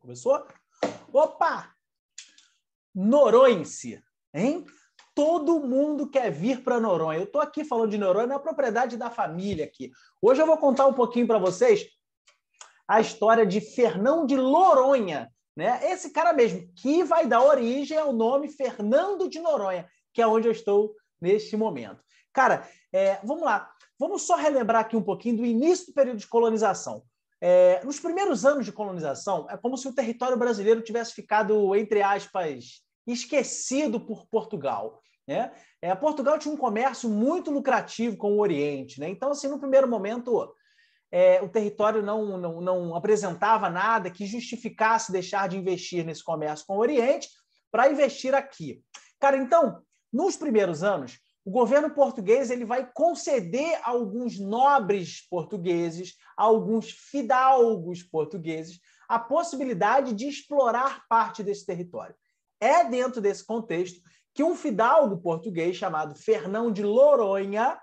Começou? Opa! Noronha, hein? Todo mundo quer vir para Noronha. Eu estou aqui falando de Noronha, na propriedade da família aqui. Hoje eu vou contar um pouquinho para vocês a história de Fernão de Noronha, né? Esse cara mesmo, que vai dar origem ao nome Fernando de Noronha, que é onde eu estou neste momento. Cara, é, vamos lá. Vamos só relembrar aqui um pouquinho do início do período de colonização. É, nos primeiros anos de colonização, é como se o território brasileiro tivesse ficado, entre aspas, esquecido por Portugal. Né? É, Portugal tinha um comércio muito lucrativo com o Oriente. Né? Então, assim, no primeiro momento, é, o território não, não, não apresentava nada que justificasse deixar de investir nesse comércio com o Oriente para investir aqui. Cara, então, nos primeiros anos, o governo português ele vai conceder a alguns nobres portugueses, a alguns fidalgos portugueses, a possibilidade de explorar parte desse território. É dentro desse contexto que um fidalgo português chamado Fernão de Loronha,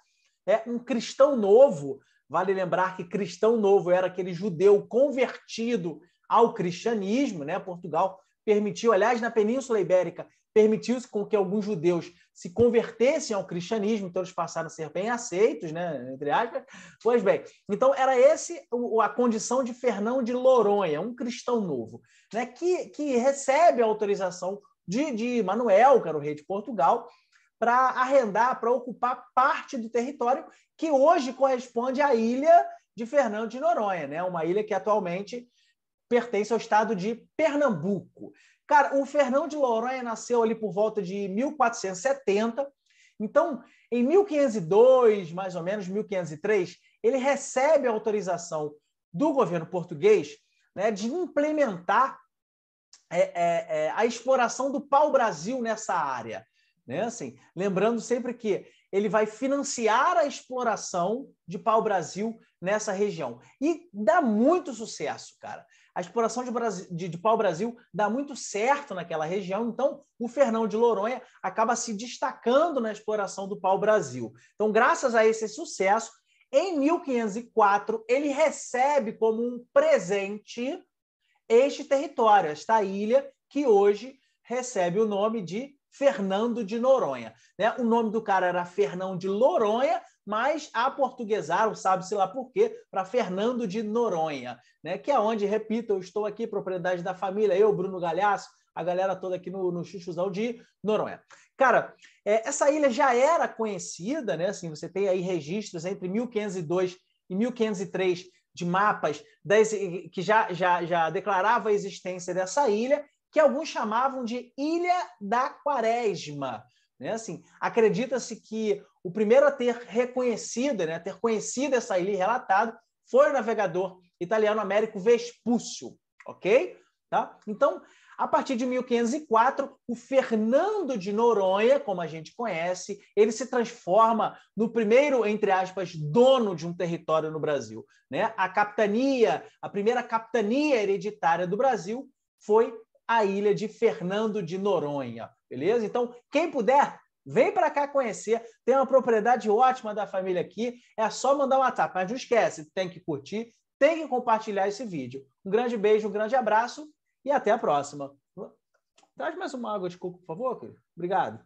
é um cristão novo, vale lembrar que cristão novo era aquele judeu convertido ao cristianismo, né? Portugal permitiu, aliás, na Península Ibérica, permitiu-se com que alguns judeus se convertessem ao cristianismo, então eles passaram a ser bem aceitos, né, entre aspas. Pois bem, então era esse a condição de Fernão de Loronha, um cristão novo, né, que, que recebe a autorização de, de Manuel, que era o rei de Portugal, para arrendar, para ocupar parte do território que hoje corresponde à ilha de Fernando de Noronha, né? uma ilha que atualmente pertence ao estado de Pernambuco. Cara, o Fernão de Noronha nasceu ali por volta de 1470. Então, em 1502, mais ou menos, 1503, ele recebe a autorização do governo português né, de implementar é, é, é, a exploração do pau-brasil nessa área. Né? Assim, lembrando sempre que ele vai financiar a exploração de pau-brasil nessa região. E dá muito sucesso, cara. A exploração de, de, de pau-brasil dá muito certo naquela região, então o Fernão de Loronha acaba se destacando na exploração do pau-brasil. Então, graças a esse sucesso, em 1504, ele recebe como um presente este território, esta ilha, que hoje recebe o nome de Fernando de Noronha. Né? O nome do cara era Fernão de Loronha, mas aportuguesaram, sabe-se lá por quê, para Fernando de Noronha, né? que é onde, repito, eu estou aqui, propriedade da família, eu, Bruno Galhaço, a galera toda aqui no, no Chuchuzão de Noronha. Cara, é, essa ilha já era conhecida, né? Assim, você tem aí registros entre 1502 e 1503 de mapas que já, já, já declarava a existência dessa ilha, que alguns chamavam de Ilha da Quaresma. Né? Assim, Acredita-se que o primeiro a ter reconhecido, né, ter conhecido essa ilha e relatado, foi o navegador italiano Américo Vespúcio, ok? Tá? Então, a partir de 1504, o Fernando de Noronha, como a gente conhece, ele se transforma no primeiro, entre aspas, dono de um território no Brasil. Né? A capitania, a primeira capitania hereditária do Brasil foi a ilha de Fernando de Noronha, beleza? Então, quem puder, vem para cá conhecer. Tem uma propriedade ótima da família aqui. É só mandar um WhatsApp. Mas não esquece, tem que curtir, tem que compartilhar esse vídeo. Um grande beijo, um grande abraço e até a próxima. Traz mais uma água de coco, por favor. Obrigado.